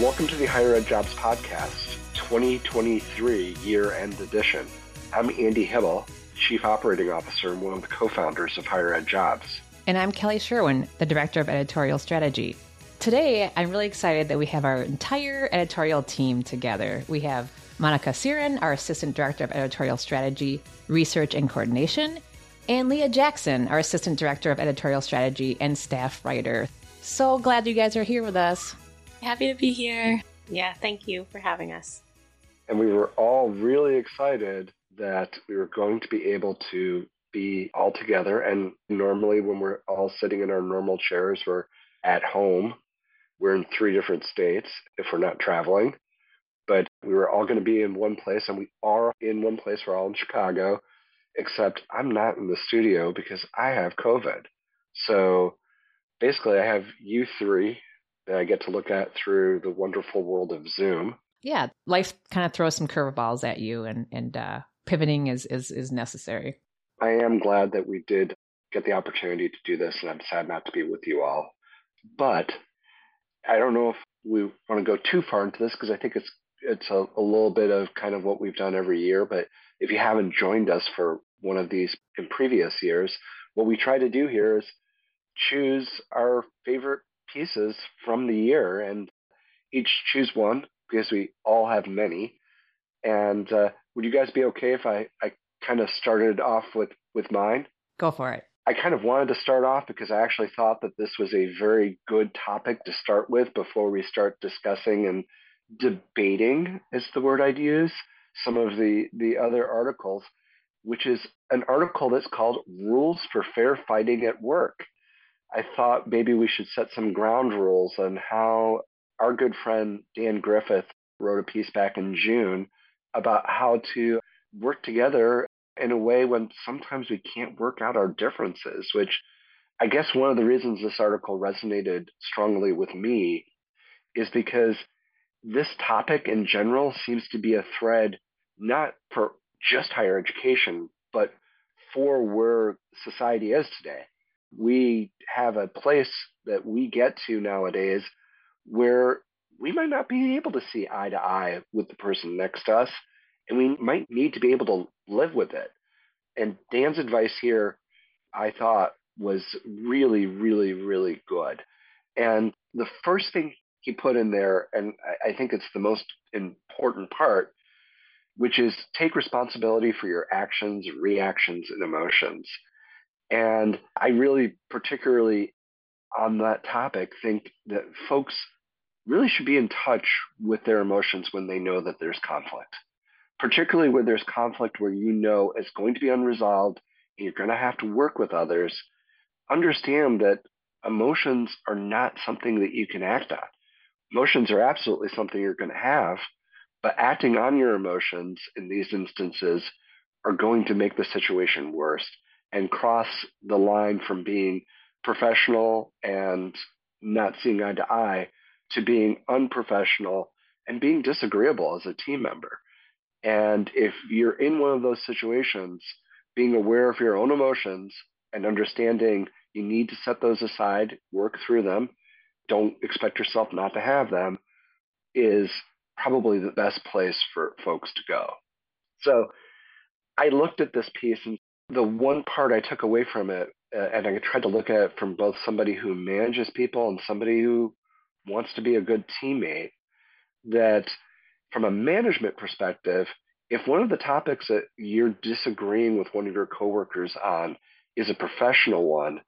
Welcome to the Higher Ed Jobs Podcast, 2023 year end edition. I'm Andy Hibble, Chief Operating Officer and one of the co founders of Higher Ed Jobs. And I'm Kelly Sherwin, the Director of Editorial Strategy. Today, I'm really excited that we have our entire editorial team together. We have Monika Siren, our Assistant Director of Editorial Strategy, Research and Coordination, and Leah Jackson, our Assistant Director of Editorial Strategy and Staff Writer. So glad you guys are here with us. Happy to be here. Yeah, thank you for having us. And we were all really excited that we were going to be able to be all together. And normally, when we're all sitting in our normal chairs, we're at home. We're in three different states if we're not traveling. But we were all going to be in one place, and we are in one place. We're all in Chicago, except I'm not in the studio because I have COVID. So basically, I have you three that I get to look at through the wonderful world of Zoom. Yeah, life kind of throws some curveballs at you, and and uh, pivoting is is is necessary. I am glad that we did get the opportunity to do this, and I'm sad not to be with you all. But I don't know if we want to go too far into this because I think it's it's a, a little bit of kind of what we've done every year. But if you haven't joined us for one of these in previous years, what we try to do here is choose our favorite pieces from the year and each choose one because we all have many. And uh, would you guys be okay if I, I kind of started off with, with mine? Go for it. I kind of wanted to start off because I actually thought that this was a very good topic to start with before we start discussing and debating, is the word I'd use, some of the, the other articles, which is an article that's called Rules for Fair Fighting at Work. I thought maybe we should set some ground rules on how our good friend Dan Griffith wrote a piece back in June about how to work together in a way when sometimes we can't work out our differences, which I guess one of the reasons this article resonated strongly with me is because this topic in general seems to be a thread not for just higher education, but for where society is today we have a place that we get to nowadays where we might not be able to see eye to eye with the person next to us, and we might need to be able to live with it. And Dan's advice here, I thought, was really, really, really good. And the first thing he put in there, and I think it's the most important part, which is take responsibility for your actions, reactions, and emotions. And I really, particularly on that topic, think that folks really should be in touch with their emotions when they know that there's conflict, particularly when there's conflict where you know it's going to be unresolved and you're going to have to work with others. Understand that emotions are not something that you can act on. Emotions are absolutely something you're going to have, but acting on your emotions in these instances are going to make the situation worse and cross the line from being professional and not seeing eye to eye to being unprofessional and being disagreeable as a team member. And if you're in one of those situations, being aware of your own emotions and understanding you need to set those aside, work through them, don't expect yourself not to have them, is probably the best place for folks to go. So I looked at this piece and the one part I took away from it, uh, and I tried to look at it from both somebody who manages people and somebody who wants to be a good teammate, that from a management perspective, if one of the topics that you're disagreeing with one of your coworkers on is a professional one,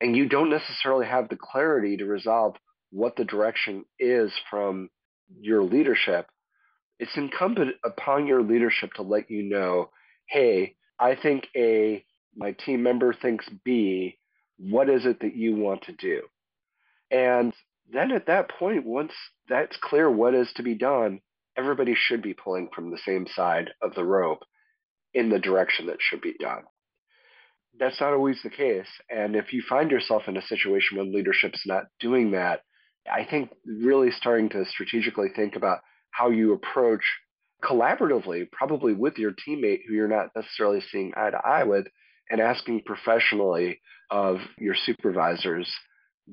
and you don't necessarily have the clarity to resolve what the direction is from your leadership, it's incumbent upon your leadership to let you know, hey, I think A, my team member thinks B, what is it that you want to do? And then at that point, once that's clear what is to be done, everybody should be pulling from the same side of the rope in the direction that should be done. That's not always the case. And if you find yourself in a situation when leadership's not doing that, I think really starting to strategically think about how you approach collaboratively, probably with your teammate who you're not necessarily seeing eye to eye with, and asking professionally of your supervisors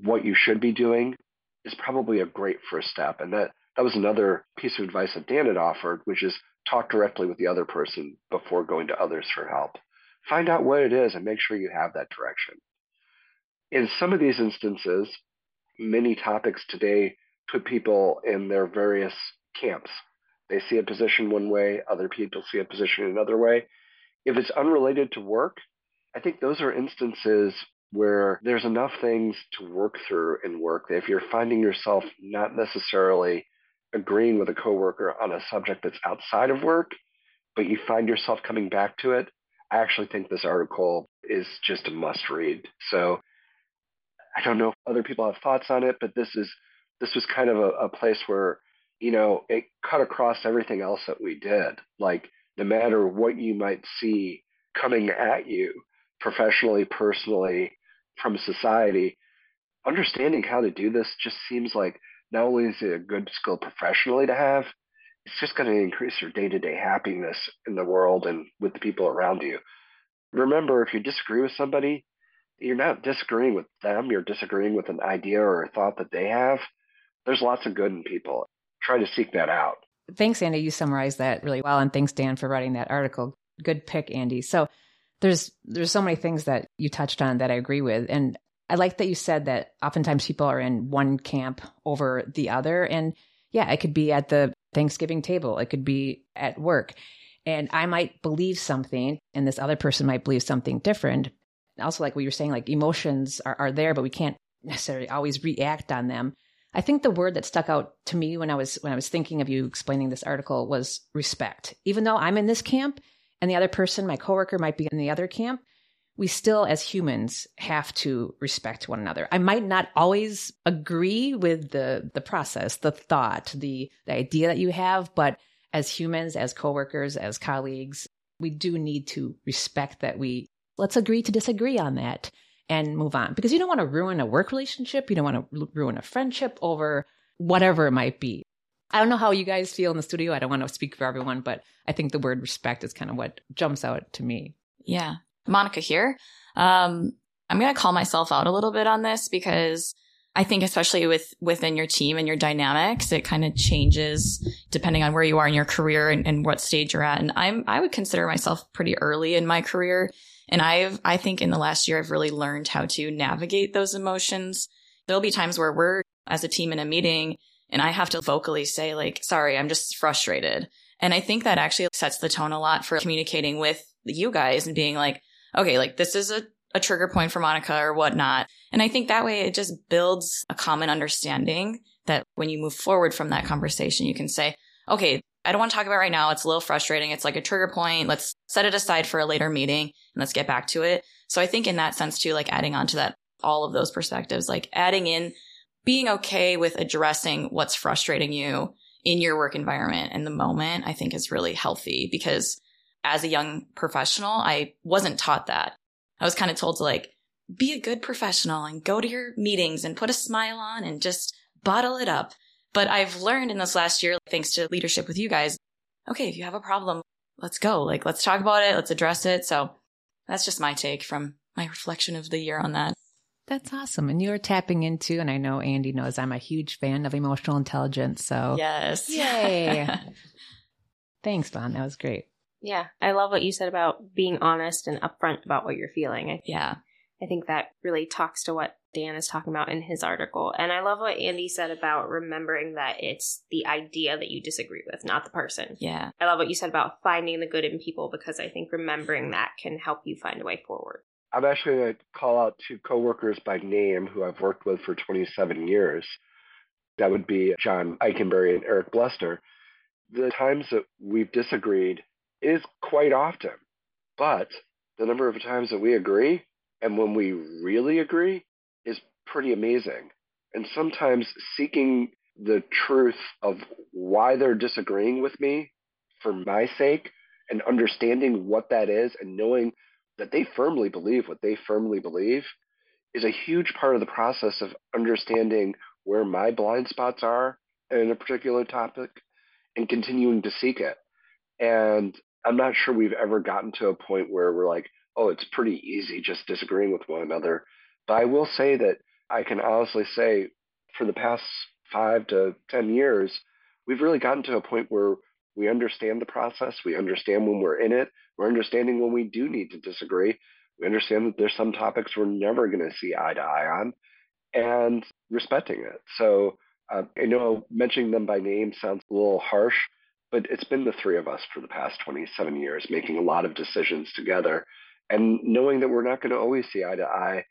what you should be doing is probably a great first step. And that that was another piece of advice that Dan had offered, which is talk directly with the other person before going to others for help. Find out what it is and make sure you have that direction. In some of these instances, many topics today put people in their various camps. They see a position one way, other people see a position another way. If it's unrelated to work, I think those are instances where there's enough things to work through in work that if you're finding yourself not necessarily agreeing with a coworker on a subject that's outside of work, but you find yourself coming back to it, I actually think this article is just a must read. So I don't know if other people have thoughts on it, but this is this was kind of a, a place where you know it cut across everything else that we did. Like no matter what you might see coming at you professionally, personally, from society, understanding how to do this just seems like not only is it a good skill professionally to have, it's just going to increase your day to day happiness in the world and with the people around you. Remember, if you disagree with somebody, you're not disagreeing with them, you're disagreeing with an idea or a thought that they have. There's lots of good in people. Try to seek that out. Thanks, Andy. You summarized that really well. And thanks, Dan, for writing that article. Good pick, Andy. So there's there's so many things that you touched on that I agree with. And I like that you said that oftentimes people are in one camp over the other. And yeah, it could be at the Thanksgiving table, it could be at work. And I might believe something, and this other person might believe something different. Also, like what you're saying, like emotions are, are there, but we can't necessarily always react on them. I think the word that stuck out to me when I was when I was thinking of you explaining this article was respect. Even though I'm in this camp and the other person, my coworker, might be in the other camp, we still, as humans, have to respect one another. I might not always agree with the the process, the thought, the the idea that you have, but as humans, as coworkers, as colleagues, we do need to respect that we let's agree to disagree on that and move on because you don't want to ruin a work relationship, you don't want to ruin a friendship over whatever it might be. I don't know how you guys feel in the studio. I don't want to speak for everyone, but I think the word respect is kind of what jumps out to me. Yeah. Monika here. Um, I'm going to call myself out a little bit on this because I think especially with within your team and your dynamics, it kind of changes depending on where you are in your career and, and, what stage you're at. And I'm I would consider myself pretty early in my career. And I've I think in the last year I've really learned how to navigate those emotions. There'll be times where we're as a team in a meeting and I have to vocally say like, sorry, I'm just frustrated. And I think that actually sets the tone a lot for communicating with you guys and being like, okay, like this is a, a trigger point for Monika or whatnot. And I think that way it just builds a common understanding that when you move forward from that conversation, you can say, okay, I don't want to talk about right now. It's a little frustrating. It's like a trigger point. Let's set it aside for a later meeting and let's get back to it. So I think in that sense too, like adding on to that, all of those perspectives, like adding in being okay with addressing what's frustrating you in your work environment in the moment, I think is really healthy because as a young professional, I wasn't taught that. I was kind of told to like be a good professional and go to your meetings and put a smile on and just bottle it up. But I've learned in this last year, thanks to leadership with you guys, okay, if you have a problem, let's go. Like, let's talk about it. Let's address it. So that's just my take from my reflection of the year on that. That's awesome. And you're tapping into, and I know Andy knows I'm a huge fan of emotional intelligence. So, yes. Yay. Thanks, Don. That was great. Yeah. I love what you said about being honest and upfront about what you're feeling. I, yeah. I think that really talks to what Dan is talking about in his article. And I love what Andy said about remembering that it's the idea that you disagree with, not the person. Yeah. I love what you said about finding the good in people because I think remembering that can help you find a way forward. I'm actually going to call out two coworkers by name who I've worked with for 27 years. That would be John Eikenberry and Eric Blessner. The times that we've disagreed is quite often, but the number of times that we agree and when we really agree is pretty amazing. And sometimes seeking the truth of why they're disagreeing with me for my sake and understanding what that is and knowing that they firmly believe what they firmly believe is a huge part of the process of understanding where my blind spots are in a particular topic and continuing to seek it. And I'm not sure we've ever gotten to a point where we're like, oh, it's pretty easy just disagreeing with one another. But I will say that I can honestly say for the past five to 10 years, we've really gotten to a point where we understand the process, we understand when we're in it, we're understanding when we do need to disagree. We understand that there's some topics we're never going to see eye to eye on, and respecting it. So uh, I know mentioning them by name sounds a little harsh, but it's been the three of us for the past 27 years making a lot of decisions together. And knowing that we're not going to always see eye to eye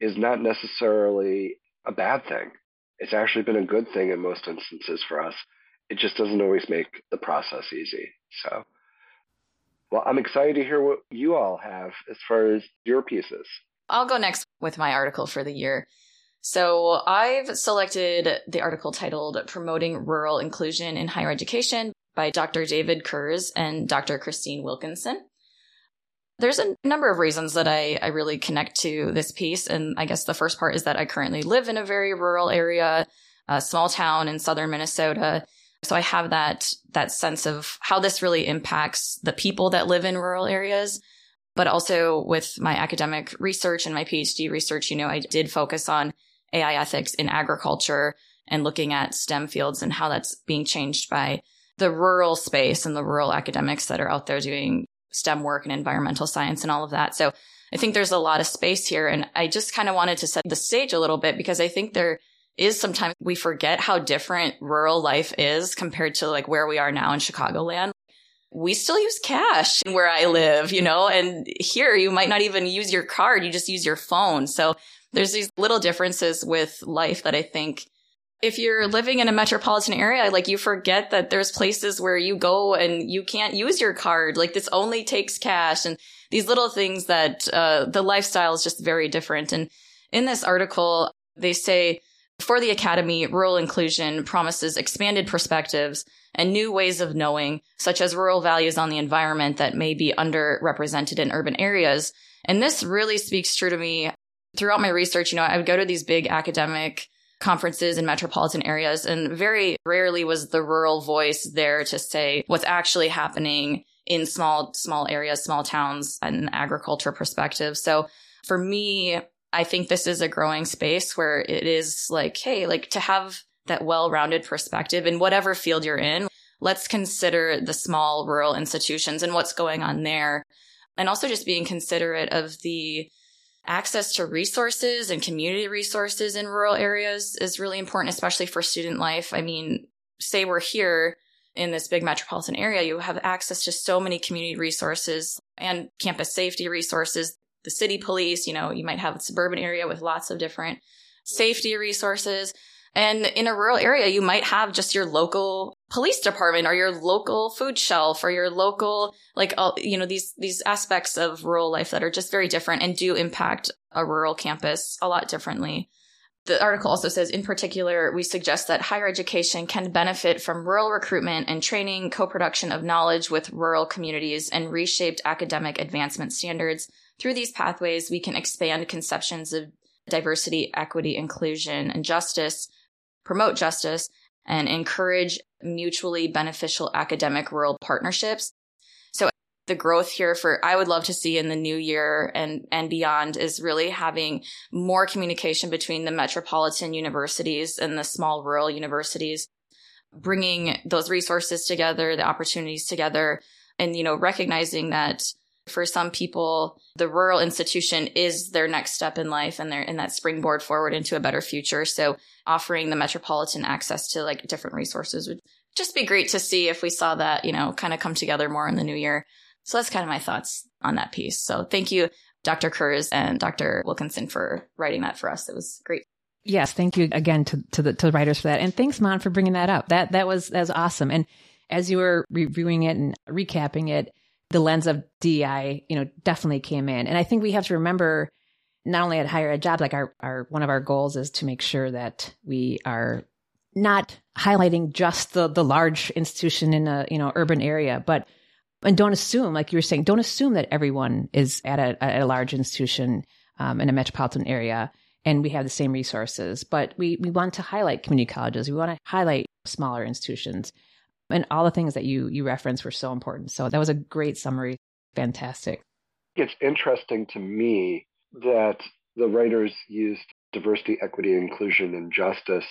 is not necessarily a bad thing. It's actually been a good thing in most instances for us. It just doesn't always make the process easy. So, well, I'm excited to hear what you all have as far as your pieces. I'll go next with my article for the year. So I've selected the article titled Promoting Rural Inclusion in Higher Education by Dr. David Kurz and Dr. Christine Wilkinson. There's a number of reasons that I, I really connect to this piece. And I guess the first part is that I currently live in a very rural area, a small town in southern Minnesota. So I have that, that sense of how this really impacts the people that live in rural areas. But also with my academic research and my PhD research, you know, I did focus on AI ethics in agriculture and looking at STEM fields and how that's being changed by the rural space and the rural academics that are out there doing STEM work and environmental science and all of that. So I think there's a lot of space here. And I just kind of wanted to set the stage a little bit because I think there is sometimes we forget how different rural life is compared to like where we are now in Chicagoland. We still use cash where I live, you know, and here you might not even use your card. You just use your phone. So there's these little differences with life that I think if you're living in a metropolitan area, like you forget that there's places where you go and you can't use your card. Like this only takes cash and these little things that, uh, the lifestyle is just very different. And in this article, they say for the academy, rural inclusion promises expanded perspectives and new ways of knowing, such as rural values on the environment that may be underrepresented in urban areas. And this really speaks true to me throughout my research, you know, I would go to these big academic conferences in metropolitan areas and very rarely was the rural voice there to say what's actually happening in small, small areas, small towns and agriculture perspective. So for me, I think this is a growing space where it is like, Hey, like to have that well-rounded perspective in whatever field you're in. Let's consider the small rural institutions and what's going on there. And also just being considerate of the access to resources and community resources in rural areas is really important, especially for student life. I mean, say we're here in this big metropolitan area, you have access to so many community resources and campus safety resources, the city police, you know, you might have a suburban area with lots of different safety resources. And in a rural area, you might have just your local police department or your local food shelf or your local, like, you know, these, these aspects of rural life that are just very different and do impact a rural campus a lot differently. The article also says, in particular, we suggest that higher education can benefit from rural recruitment and training, co-production of knowledge with rural communities, and reshaped academic advancement standards. Through these pathways, we can expand conceptions of diversity, equity, inclusion, and justice promote justice, and encourage mutually beneficial academic rural partnerships. So the growth here for I would love to see in the new year and and beyond is really having more communication between the metropolitan universities and the small rural universities bringing those resources together the opportunities together and you know recognizing that for some people, the rural institution is their next step in life and they're in that springboard forward into a better future. So offering the metropolitan access to like different resources would just be great to see if we saw that, you know, kind of come together more in the new year. So that's kind of my thoughts on that piece. So thank you, Dr. Kurz and Dr. Wilkinson for writing that for us. It was great. Yes, thank you again to, to the to the writers for that, and thanks, Mon, for bringing that up. That that was that was awesome. And as you were reviewing it and recapping it, the lens of DI, you know, definitely came in. And I think we have to remember not only at higher ed jobs, like our, our, one of our goals is to make sure that we are not highlighting just the, the large institution in a, you know, urban area, but, and don't assume, like you were saying, don't assume that everyone is at a, at a large institution, um, in a metropolitan area and we have the same resources, but we, we want to highlight community colleges. We want to highlight smaller institutions and all the things that you you referenced were so important. So that was a great summary. Fantastic. It's interesting to me that the writers used diversity, equity, inclusion, and justice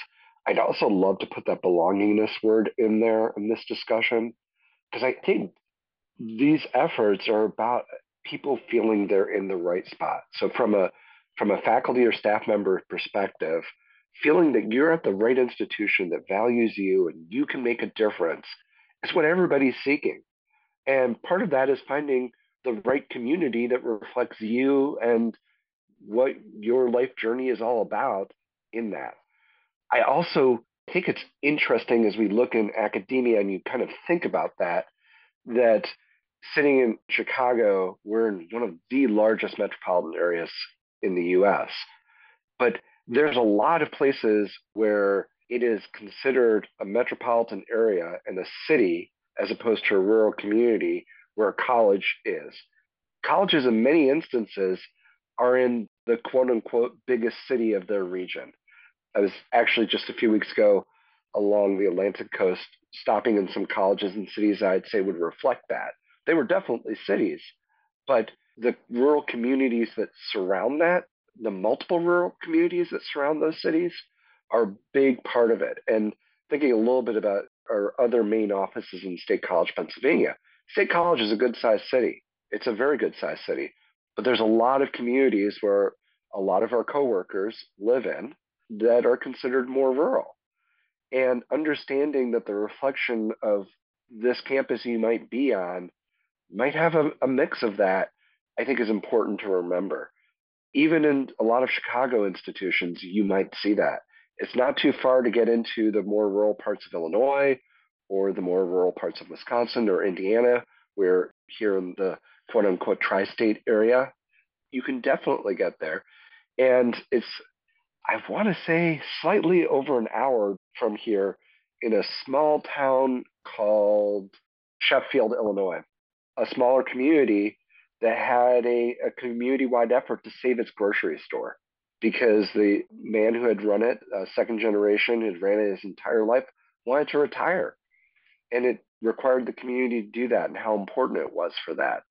I'd also love to put that belongingness word in there in this discussion because I think these efforts are about people feeling they're in the right spot. So from a from a faculty or staff member perspective, feeling that you're at the right institution that values you and you can make a difference is what everybody's seeking. And part of that is finding the right community that reflects you and what your life journey is all about in that. I also think it's interesting as we look in academia and you kind of think about that, that sitting in Chicago, we're in one of the largest metropolitan areas in the US. But there's a lot of places where it is considered a metropolitan area and a city as opposed to a rural community where a college is. Colleges, in many instances, are in the quote unquote biggest city of their region. I was actually just a few weeks ago along the Atlantic coast, stopping in some colleges and cities I'd say would reflect that. They were definitely cities, but the rural communities that surround that, the multiple rural communities that surround those cities, are a big part of it. And thinking a little bit about our other main offices in State College, Pennsylvania, State College is a good sized city. It's a very good sized city. But there's a lot of communities where a lot of our coworkers live in that are considered more rural. And understanding that the reflection of this campus you might be on might have a, a mix of that, I think is important to remember. Even in a lot of Chicago institutions, you might see that. It's not too far to get into the more rural parts of Illinois or the more rural parts of Wisconsin or Indiana, where here in the quote unquote tri state area, you can definitely get there. And it's, I want to say, slightly over an hour from here in a small town called Sheffield, Illinois, a smaller community that had a, a community wide effort to save its grocery store because the man who had run it, a second generation, had ran it his entire life, wanted to retire. And it required the community to do that and how important it was for that.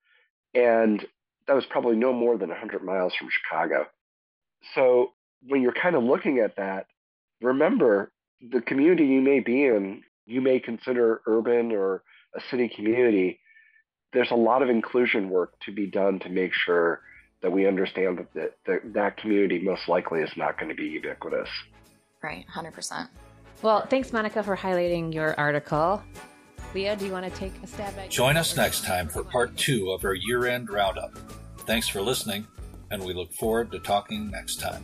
And that was probably no more than 100 miles from Chicago. So when you're kind of looking at that, remember the community you may be in, you may consider urban or a city community. There's a lot of inclusion work to be done to make sure that we understand that that, that, that community most likely is not going to be ubiquitous. Right, 100%. Well, thanks, Monika, for highlighting your article. Leah, do you want to take a stab at Join us next time for part two of our year end roundup. Thanks for listening, and we look forward to talking next time.